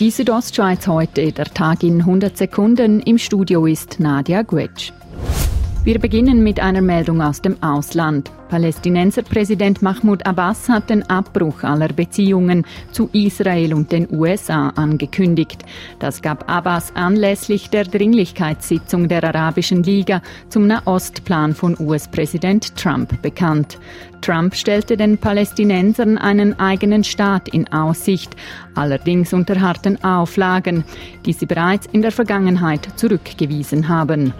Die Südostschweiz heute, der Tag in 100 Sekunden. Im Studio ist Nadia Guetsch. Wir beginnen mit einer Meldung aus dem Ausland. Palästinenser Präsident Mahmoud Abbas hat den Abbruch aller Beziehungen zu Israel und den USA angekündigt. Das gab Abbas anlässlich der Dringlichkeitssitzung der Arabischen Liga zum Nahostplan von US-Präsident Trump bekannt. Trump stellte den Palästinensern einen eigenen Staat in Aussicht, allerdings unter harten Auflagen, die sie bereits in der Vergangenheit zurückgewiesen haben.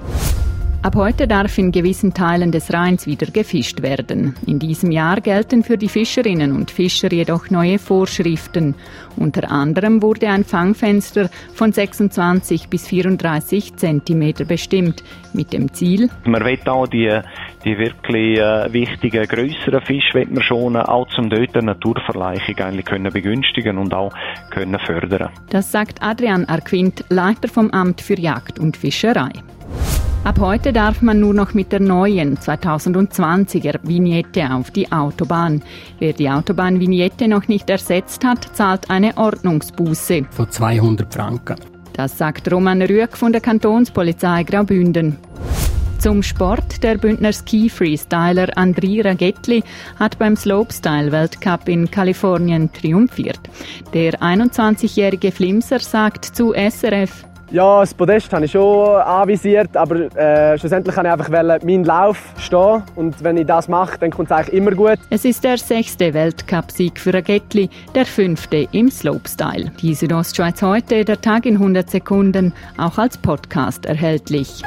Ab heute darf in gewissen Teilen des Rheins wieder gefischt werden. In diesem Jahr gelten für die Fischerinnen und Fischer jedoch neue Vorschriften. Unter anderem wurde ein Fangfenster von 26 bis 34 Zentimeter bestimmt, mit dem Ziel, man will auch die, die wirklich äh, wichtigen größeren Fische will man schon auch zum dort Naturverleichung eigentlich können begünstigen und auch können fördern. Das sagt Adrian Arquint, Leiter vom Amt für Jagd und Fischerei. Ab heute darf man nur noch mit der neuen 2020er Vignette auf die Autobahn. Wer die Autobahnvignette noch nicht ersetzt hat, zahlt eine Ordnungsbuße. Von 200 Franken. Das sagt Roman Rüegg von der Kantonspolizei Graubünden. Zum Sport. Der Bündner Ski-Freestyler Andri Ragetli hat beim Slopestyle-Weltcup in Kalifornien triumphiert. Der 21-jährige Flimser sagt zu SRF, ja, das Podest habe ich schon anvisiert, aber äh, schlussendlich kann ich einfach meinen Lauf stehen und wenn ich das mache, dann kommt es eigentlich immer gut. Es ist der sechste Weltcupsieg für Ragetli, der fünfte im Slopestyle. Die Südostschweiz heute, der Tag in 100 Sekunden, auch als Podcast erhältlich.